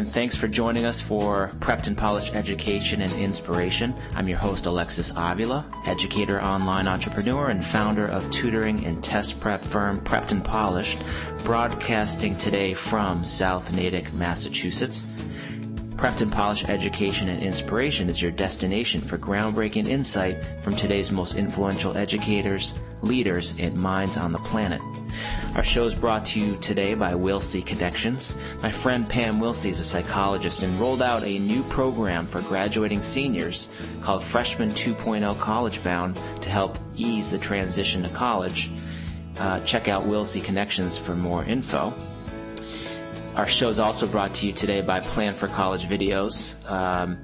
and thanks for joining us for Prepped and Polished Education and Inspiration. I'm your host, Alexis Avila, educator, online entrepreneur, and founder of tutoring and test prep firm Prepped and Polished, broadcasting today from South Natick, Massachusetts. Prepped and Polished Education and Inspiration is your destination for groundbreaking insight from today's most influential educators, leaders, and minds on the planet. Our show is brought to you today by Wilsey Connections. My friend Pam Wilsey is a psychologist and rolled out a new program for graduating seniors called Freshman 2.0 College Bound to help ease the transition to college. Uh, check out Wilsey Connections for more info. Our show is also brought to you today by Plan for College Videos. Um,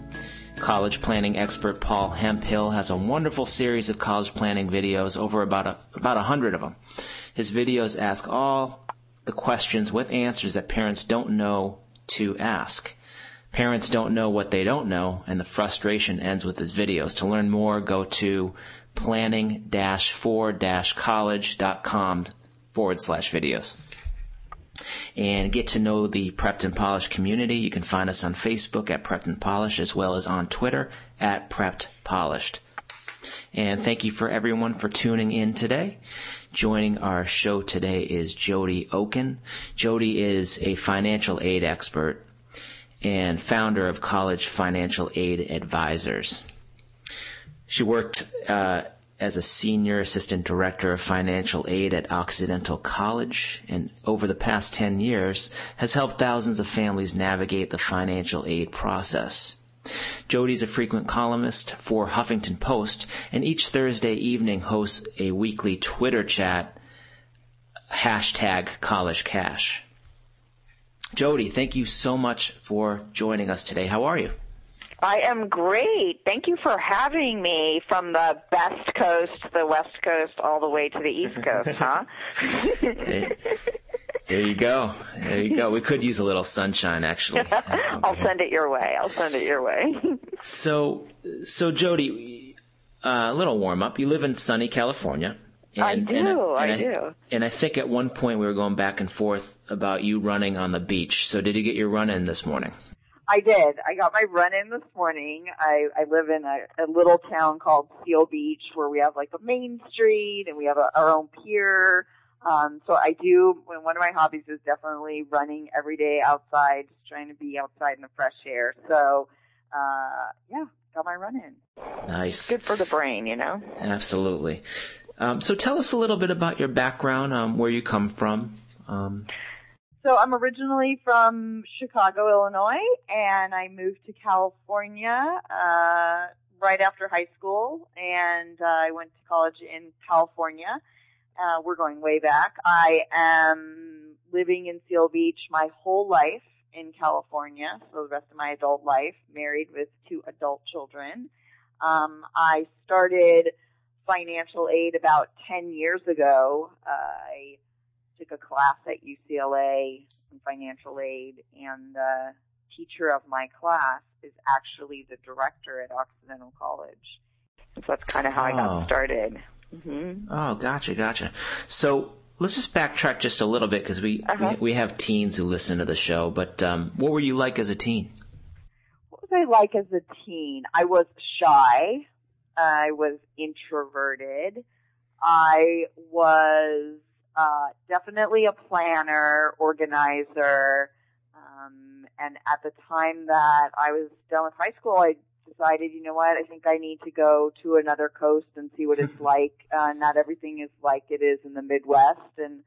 college planning expert Paul Hemphill has a wonderful series of college planning videos, over about a, about a hundred of them. His videos ask all the questions with answers that parents don't know to ask. Parents don't know what they don't know, and the frustration ends with his videos. To learn more, go to planning-for-college.com forward slash videos and get to know the Prepped and Polished community. You can find us on Facebook at Prepped and Polished as well as on Twitter at Prepped Polished. And thank you for everyone for tuning in today. Joining our show today is Jodi Okun. Jodi is a financial aid expert and founder of College Financial Aid Advisors. She worked uh, as a senior assistant director of financial aid at Occidental College and over the past 10 years has helped thousands of families navigate the financial aid process. Jodi's a frequent columnist for Huffington Post and each Thursday evening hosts a weekly Twitter chat hashtag college cash. Jodi, thank you so much for joining us today. How are you? I am great. Thank you for having me from the best coast to the west coast all the way to the east coast, huh? There you go. There you go. We could use a little sunshine actually. I'll send it your way. I'll send it your way. so so Jodi, uh, a little warm up. You live in sunny California. And, I do. And, and I, I, do. And I think at one point we were going back and forth about you running on the beach. So did you get your run in this morning? I did. I got my run in this morning. I, I live in a, a little town called Seal Beach where we have like a main street and we have a, our own pier. Um, so I do, one of my hobbies is definitely running every day outside, just trying to be outside in the fresh air. So, uh, yeah, got my run in. Nice. Good for the brain, you know? Absolutely. Um, so tell us a little bit about your background, um, where you come from. Um, so I'm originally from Chicago, Illinois, and I moved to California uh, right after high school, and uh, I went to college in California. Uh, we're going way back. I am living in Seal Beach my whole life in California, so the rest of my adult life, married with two adult children. Um, I started financial aid about 10 years ago. Uh, I took a class at UCLA in financial aid, and the teacher of my class is actually the director at Occidental College. So that's kind of how oh. I got oh. started. Mm-hmm. Oh, gotcha, gotcha. So let's just backtrack just a little bit because we, uh-huh. we, we have teens who listen to the show. But um, what were you like as a teen? What was I like as a teen? I was shy. I was introverted. I was uh, definitely a planner, organizer. Um, and at the time that I was done with high school, I decided, you know what, I think I need to go to another coast and see what it's like. Uh, not everything is like it is in the Midwest and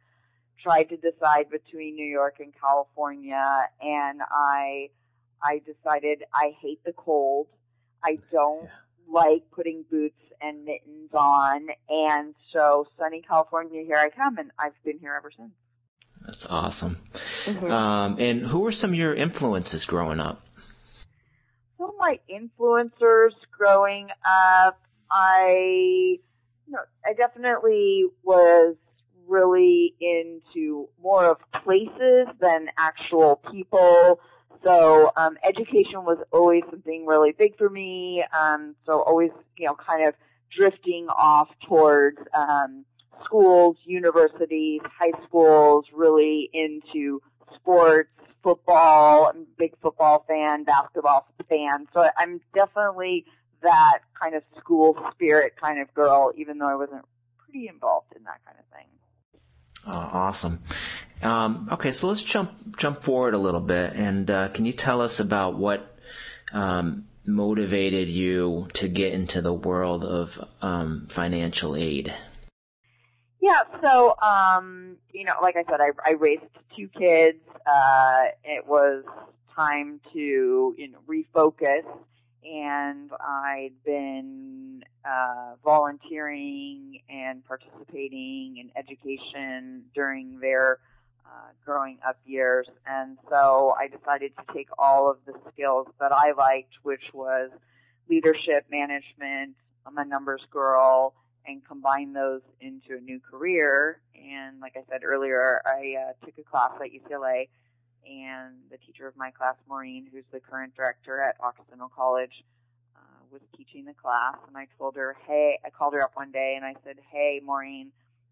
tried to decide between New York and California and I, I decided I hate the cold. I don't yeah. like putting boots and mittens on. And so sunny California, here I come, and I've been here ever since. That's awesome. Mm-hmm. Um, and who were some of your influences growing up? Of my influencers growing up, I, you know, I definitely was really into more of places than actual people. So um, education was always something really big for me. Um, so always, you know, kind of drifting off towards um, schools, universities, high schools, really into sports, football. I'm a big football fan, basketball fan. So I'm definitely that kind of school spirit kind of girl, even though I wasn't pretty involved in that kind of thing. Oh, awesome. Um, okay, so let's jump jump forward a little bit, and uh, can you tell us about what um, motivated you to get into the world of um, financial aid? Yeah, so um, you know, like I said, I, I raised two kids. Uh, it was time to you know refocus, and I'd been uh, volunteering and participating in education during their uh, growing up years, and so I decided to take all of the skills that I liked, which was leadership, management. I'm a numbers girl, and combine those into a new career. And like I said earlier, I uh, took a class at UCLA, and the teacher of my class, Maureen, who's the current director at Occidental College, uh, was teaching the class. And I told her, hey, I called her up one day and I said, hey, Maureen,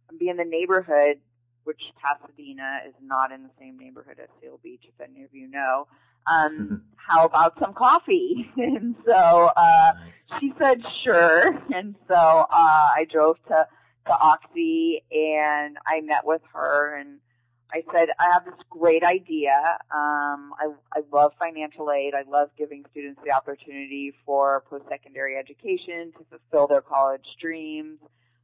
I'm being in the neighborhood which Pasadena is not in the same neighborhood as Seal Beach, if any of you know. Um, how about some coffee? and so uh, nice. she said sure. And so uh, I drove to to Oxy and I met with her and I said I have this great idea. Um, I I love financial aid. I love giving students the opportunity for post secondary education to fulfill their college dreams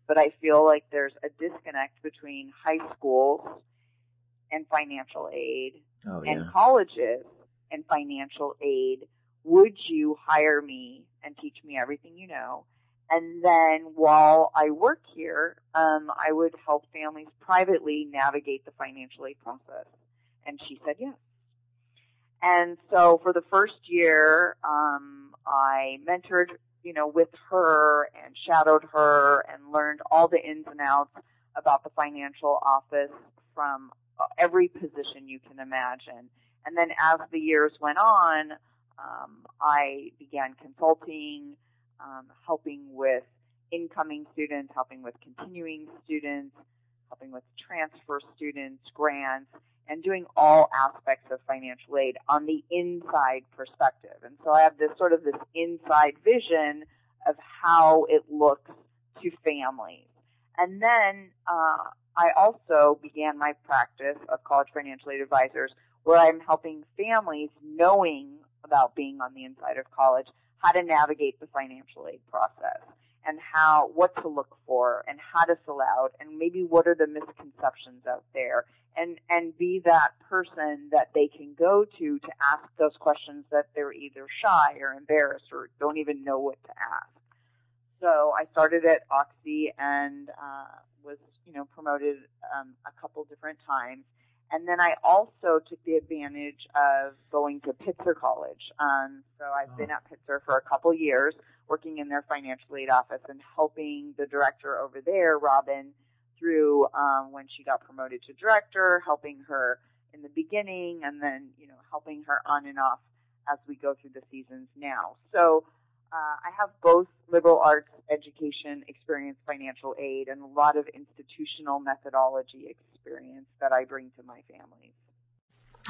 but I feel like there's a disconnect between high schools and financial aid oh, yeah. and colleges and financial aid. Would you hire me and teach me everything you know? And then while I work here, um, I would help families privately navigate the financial aid process. And she said yes. And so for the first year, um, I mentored you know, with her and shadowed her and learned all the ins and outs about the financial office from uh, every position you can imagine. And then as the years went on, um, I began consulting, um, helping with incoming students, helping with continuing students, helping with transfer students, grants, and doing all aspects of financial aid on the inside perspective. And so I have this sort of this inside vision of how it looks to families. And then uh, I also began my practice of college financial aid advisors where I'm helping families knowing about being on the inside of college, how to navigate the financial aid process and how what to look for and how to fill out and maybe what are the misconceptions out there and and be that person that they can go to to ask those questions that they're either shy or embarrassed or don't even know what to ask. So I started at Oxy and uh, was you know promoted um, a couple different times. And then I also took the advantage of going to Pitzer College. Um, so I've oh. been at Pitzer for a couple years, working in their financial aid office and helping the director over there, Robin, through um, when she got promoted to director, helping her in the beginning, and then you know helping her on and off as we go through the seasons now. So uh, I have both liberal arts education experience, financial aid, and a lot of institutional methodology experience that I bring to my families.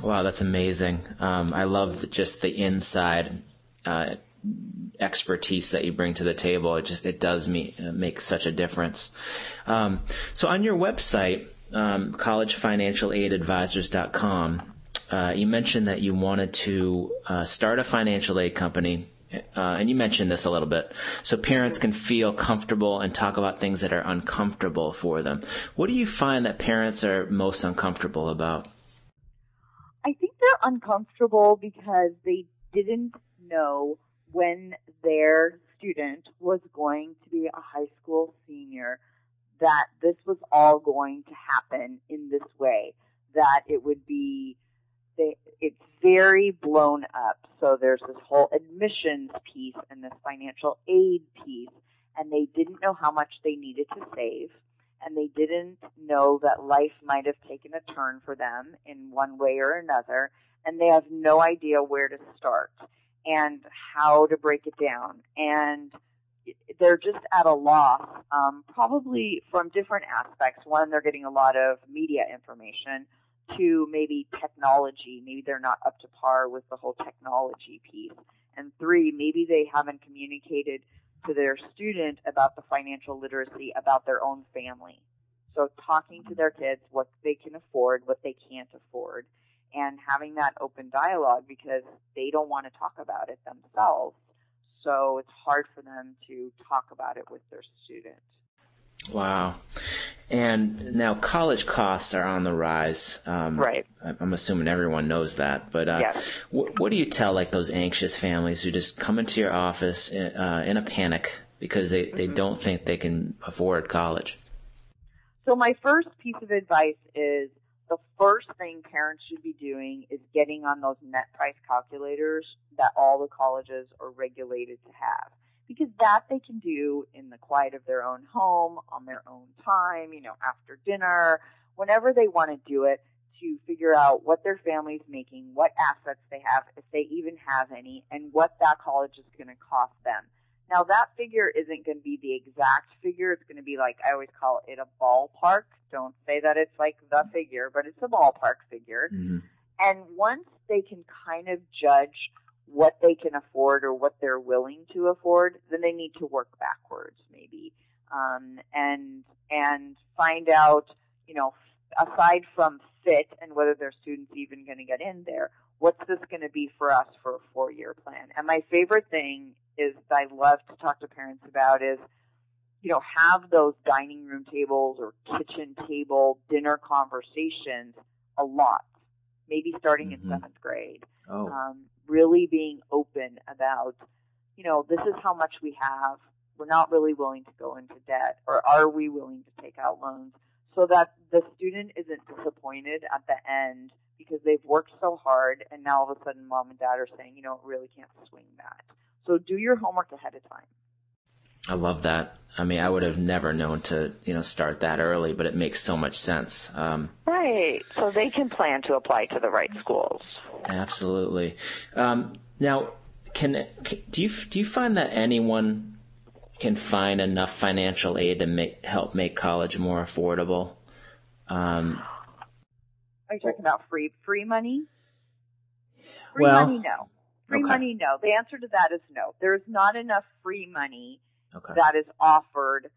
Wow, that's amazing. Um, I love just the inside uh, expertise that you bring to the table. It just it does me uh, make such a difference. Um, so on your website, um, collegefinancialaidadvisors.com, uh, you mentioned that you wanted to uh, start a financial aid company uh, and you mentioned this a little bit, so parents can feel comfortable and talk about things that are uncomfortable for them. What do you find that parents are most uncomfortable about? I think they're uncomfortable because they didn't know when their student was going to be a high school senior that this was all going to happen in this way, that it would be they, it's very blown up. So there's this whole admissions piece and this financial aid piece, and they didn't know how much they needed to save, and they didn't know that life might have taken a turn for them in one way or another, and they have no idea where to start and how to break it down. And they're just at a loss, um, probably from different aspects. One, they're getting a lot of media information two, maybe technology. Maybe they're not up to par with the whole technology piece. And three, maybe they haven't communicated to their student about the financial literacy about their own family. So talking to their kids what they can afford, what they can't afford, and having that open dialogue because they don't want to talk about it themselves. So it's hard for them to talk about it with their student. Wow. And now college costs are on the rise. Um, right. I'm assuming everyone knows that. But uh, yes. what, what do you tell like those anxious families who just come into your office in, uh, in a panic because they, they mm-hmm. don't think they can afford college? So my first piece of advice is the first thing parents should be doing is getting on those net price calculators that all the colleges are regulated to have. Because that they can do in the quiet of their own home, on their own time, you know, after dinner, whenever they want to do it to figure out what their family's making, what assets they have, if they even have any, and what that college is going to cost them. Now that figure isn't going to be the exact figure. It's going to be like, I always call it a ballpark. Don't say that it's like the figure, but it's a ballpark figure. Mm-hmm. And once they can kind of judge what they can afford or what they're willing to afford, then they need to work backwards maybe. Um, and, and find out, you know, aside from fit and whether their students even going to get in there, what's this going to be for us for a four year plan? And my favorite thing is that I love to talk to parents about is, you know, have those dining room tables or kitchen table dinner conversations a lot, maybe starting mm-hmm. in seventh grade. Oh. Um, really being open about, you know, this is how much we have. We're not really willing to go into debt, or are we willing to take out loans? So that the student isn't disappointed at the end because they've worked so hard and now all of a sudden mom and dad are saying, you know, really can't swing that. So do your homework ahead of time. I love that. I mean, I would have never known to, you know, start that early, but it makes so much sense. Um, right. So they can plan to apply to the right schools. Absolutely. Um, now, can, can, do you do you find that anyone can find enough financial aid to make help make college more affordable? Um, Are you talking about free free money? Free well, money, no. Free okay. money, no. The answer to that is no. There is not enough free money okay. that is offered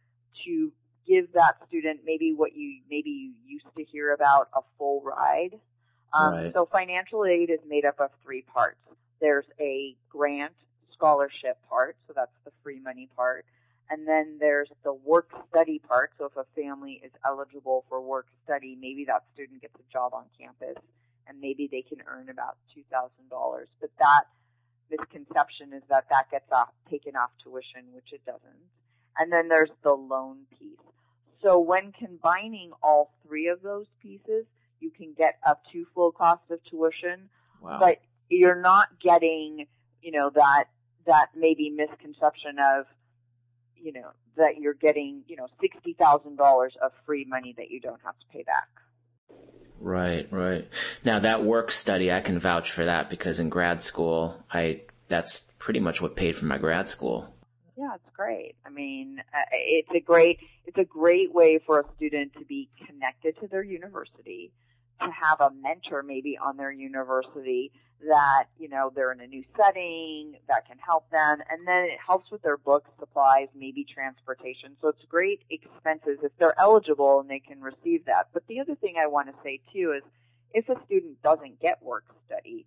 to give that student maybe what you maybe you used to hear about a full ride. Um, right. So financial aid is made up of three parts. There's a grant scholarship part, so that's the free money part. And then there's the work study part. So if a family is eligible for work study, maybe that student gets a job on campus and maybe they can earn about $2,000. But that misconception is that that gets off, taken off tuition, which it doesn't. And then there's the loan piece. So when combining all three of those pieces, you can get up to full cost of tuition, wow. but you're not getting, you know, that, that maybe misconception of, you know, that you're getting, you know, $60,000 of free money that you don't have to pay back. Right, right. Now that work study, I can vouch for that because in grad school, I that's pretty much what paid for my grad school. Yeah, it's great. I mean, uh, it's a great it's a great way for a student to be connected to their university, to have a mentor maybe on their university that, you know, they're in a new setting that can help them. And then it helps with their books, supplies, maybe transportation. So it's great expenses if they're eligible and they can receive that. But the other thing I want to say too is if a student doesn't get work study,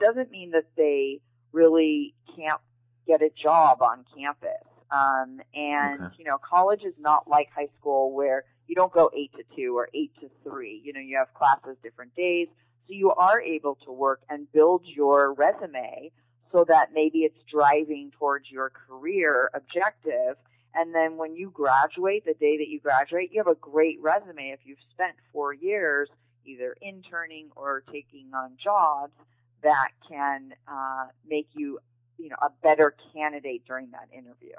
doesn't mean that they really can't get a job on campus. Um, and, okay. you know, college is not like high school where you don't go eight to two or eight to three. You know, you have classes different days. So you are able to work and build your resume so that maybe it's driving towards your career objective. And then when you graduate, the day that you graduate, you have a great resume if you've spent four years either interning or taking on jobs that can uh, make you, you know, a better candidate during that interview.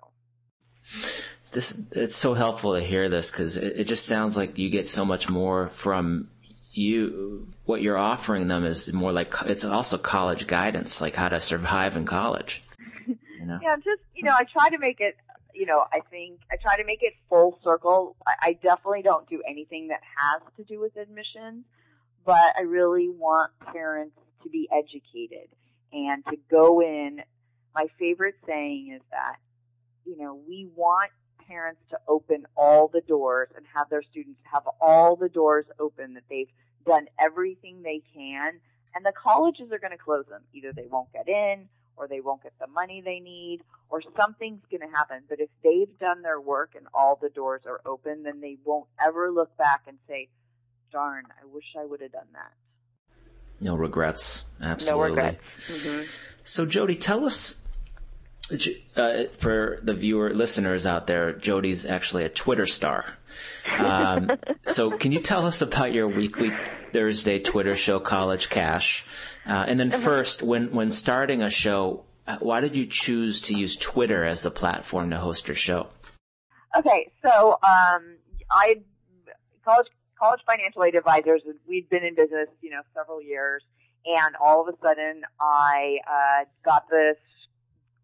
This it's so helpful to hear this because it, it just sounds like you get so much more from you what you're offering them is more like it's also college guidance, like how to survive in college. You know? yeah, just you know, I try to make it. You know, I think I try to make it full circle. I, I definitely don't do anything that has to do with admissions, but I really want parents to be educated and to go in. My favorite saying is that, you know, we want parents to open all the doors and have their students have all the doors open that they've done everything they can and the colleges are going to close them. Either they won't get in or they won't get the money they need or something's going to happen. But if they've done their work and all the doors are open, then they won't ever look back and say, darn, I wish I would have done that. No regrets. Absolutely. No regrets. Mm-hmm. So, Jodi, tell us. Uh, for the viewer listeners out there, Jodi's actually a Twitter star. Um, so, can you tell us about your weekly Thursday Twitter show, College Cash? Uh, and then, uh-huh. first, when when starting a show, uh, why did you choose to use Twitter as the platform to host your show? Okay, so um, I college college financial aid advisors. We'd been in business, you know, several years, and all of a sudden, I uh, got this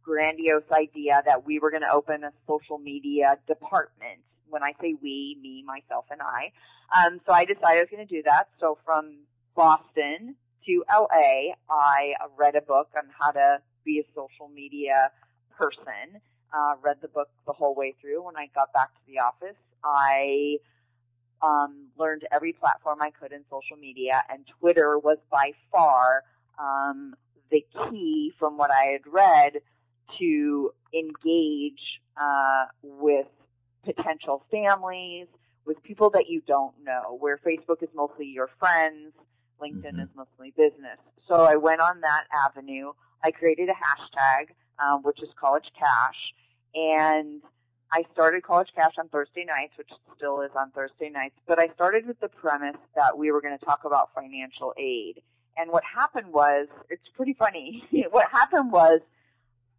grandiose idea that we were going to open a social media department. When I say we, me, myself, and I. Um, so I decided I was going to do that. So from Boston to LA, I read a book on how to be a social media person. Uh, read the book the whole way through. When I got back to the office, I um, learned every platform I could in social media, and Twitter was by far um, the key, from what I had read, to engage uh, with potential families, with people that you don't know. Where Facebook is mostly your friends, LinkedIn mm-hmm. is mostly business. So I went on that avenue. I created a hashtag, um, which is College Cash, and I started College Cash on Thursday nights, which still is on Thursday nights, but I started with the premise that we were going to talk about financial aid. And what happened was, it's pretty funny. what happened was,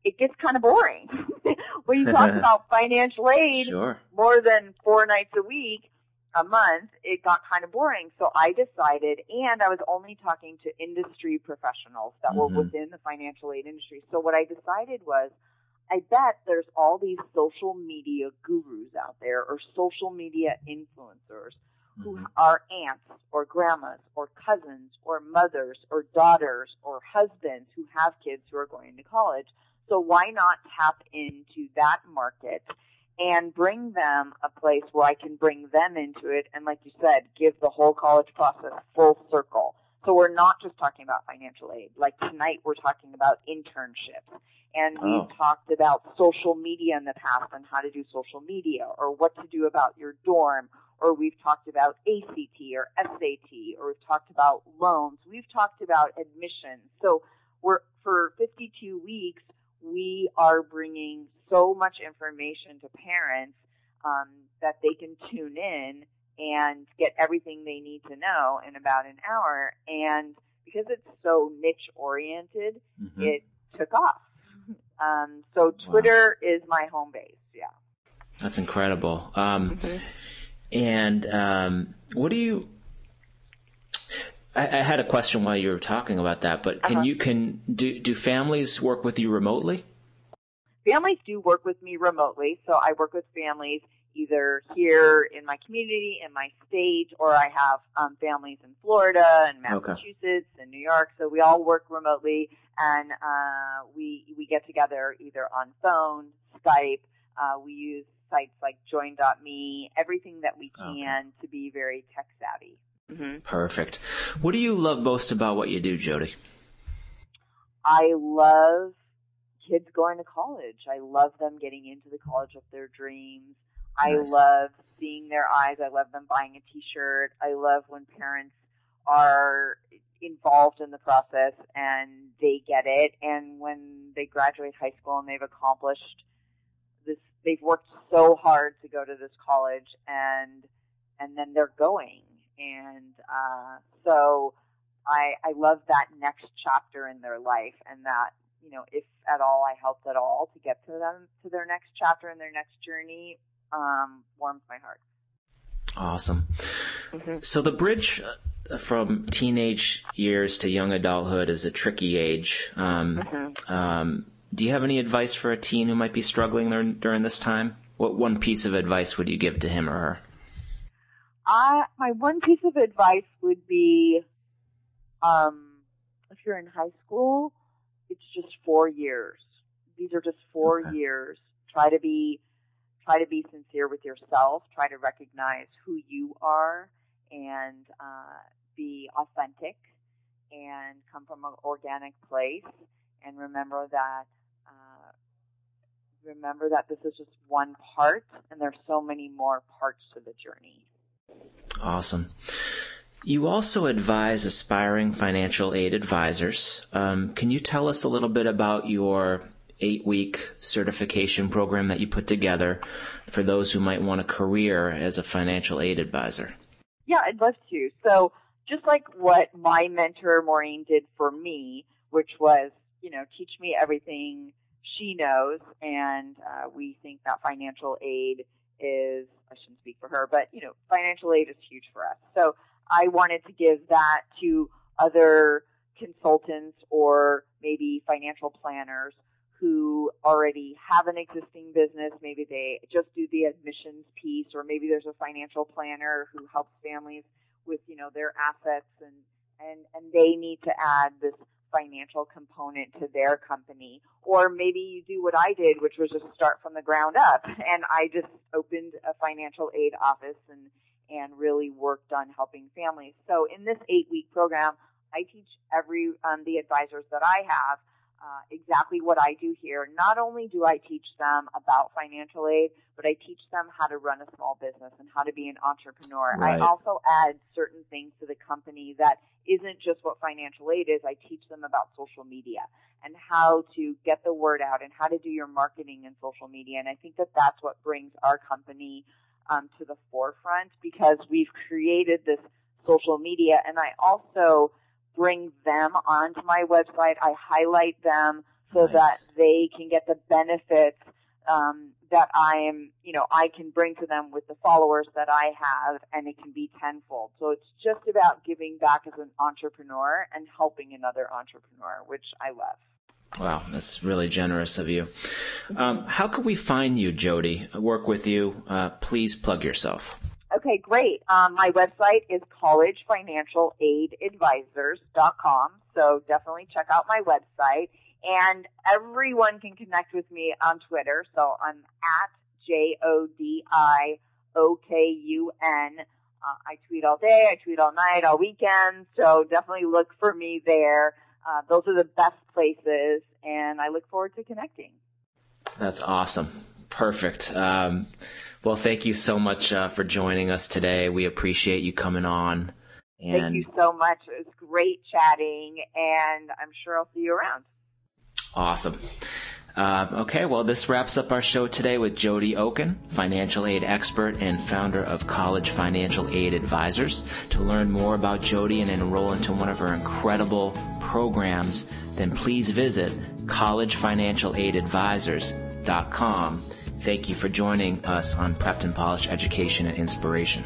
it gets kind of boring. when you talk about financial aid sure. more than four nights a week, a month, it got kind of boring. So I decided, and I was only talking to industry professionals that mm-hmm. were within the financial aid industry. So what I decided was, I bet there's all these social media gurus out there or social media influencers who mm-hmm. are aunts or grandmas or cousins or mothers or daughters or husbands who have kids who are going to college. So why not tap into that market and bring them a place where I can bring them into it and like you said, give the whole college process full circle. So we're not just talking about financial aid. Like tonight we're talking about internships and oh. we've talked about social media in the past and how to do social media or what to do about your dorm or we've talked about ACT or SAT or we've talked about loans. We've talked about admissions. So we're, for 52 weeks, we are bringing so much information to parents um, that they can tune in and get everything they need to know in about an hour. And because it's so niche oriented, mm-hmm. it took off. Um, so Twitter wow. is my home base. Yeah. That's incredible. Um, mm-hmm. And um, what do you? I, I, had a question while you were talking about that, but can uh-huh. you can do do families work with you remotely? Families do work with me remotely, so I work with families either here in my community, in my state, or I have um, families in Florida and Massachusetts okay. and New York. So we all work remotely, and uh, we we get together either on phone, Skype. Uh, we use sites like Join.me, everything that we can okay. to be very tech savvy. Mm-hmm. Perfect. What do you love most about what you do, Jodi? I love kids going to college. I love them getting into the college of their dreams. I love seeing their eyes. I love them buying a t-shirt. I love when parents are involved in the process and they get it. And when they graduate high school and they've accomplished this, they've worked so hard to go to this college and, and then they're going. And, uh, so I, I love that next chapter in their life and that, you know, if at all I helped at all to get to them to their next chapter in their next journey, um, warms my heart. Awesome. Mm-hmm. So the bridge uh, from teenage years to young adulthood is a tricky age. Um, mm-hmm. um, do you have any advice for a teen who might be struggling during, during this time? What one piece of advice would you give to him or her? Uh, my one piece of advice would be Um, if you're in high school, it's just four years. These are just four okay. years. Try to be try to be sincere with yourself. Try to recognize who you are and uh, be authentic and come from an organic place. And remember that uh, remember that this is just one part, and there's so many more parts to the journey. Awesome. You also advise aspiring financial aid advisors. Um, can you tell us a little bit about your eight week certification program that you put together for those who might want a career as a financial aid advisor? Yeah, I'd love to. So, just like what my mentor Maureen did for me, which was, you know, teach me everything she knows, and uh, we think that financial aid is, I shouldn't speak for her, but, you know, financial aid is huge for us. So, I wanted to give that to other consultants or maybe financial planners who already have an existing business. Maybe they just do the admissions piece, or maybe there's a financial planner who helps families with, you know, their assets and, and, and they need to add this financial component to their company. Or maybe you do what I did, which was just start from the ground up. And I just opened a financial aid office and, and really worked on helping families. So in this eight week program, I teach every, um, the advisors that I have uh, exactly what I do here. Not only do I teach them about financial aid, but I teach them how to run a small business and how to be an entrepreneur. Right. I also add certain things to the company that isn't just what financial aid is. I teach them about social media and how to get the word out and how to do your marketing in social media. And I think that that's what brings our company um, to the forefront because we've created this social media. And I also bring them onto my website. I highlight them so nice. that they can get the benefits um, that I am, you know, I can bring to them with the followers that I have, and it can be tenfold. So it's just about giving back as an entrepreneur and helping another entrepreneur, which I love. Wow, that's really generous of you. Um, how can we find you, Jodi? Work with you? Uh, please plug yourself. Okay, great. Um, my website is collegefinancialaidadvisors.com, so definitely check out my website. And everyone can connect with me on Twitter, so I'm at J O D I O K U N. Uh, I tweet all day, I tweet all night, all weekend, so definitely look for me there. Uh, those are the best places, and I look forward to connecting. That's awesome. Perfect. Um, well, thank you so much uh, for joining us today. We appreciate you coming on. And thank you so much. It was great chatting, and I'm sure I'll see you around. Awesome. Uh, okay, well, this wraps up our show today with Jodi Okun, financial aid expert and founder of College Financial Aid Advisors. To learn more about Jodi and enroll into one of her incredible programs, then please visit collegefinancialaidadvisors.com Thank you for joining us on Prepped and Polished Education and Inspiration.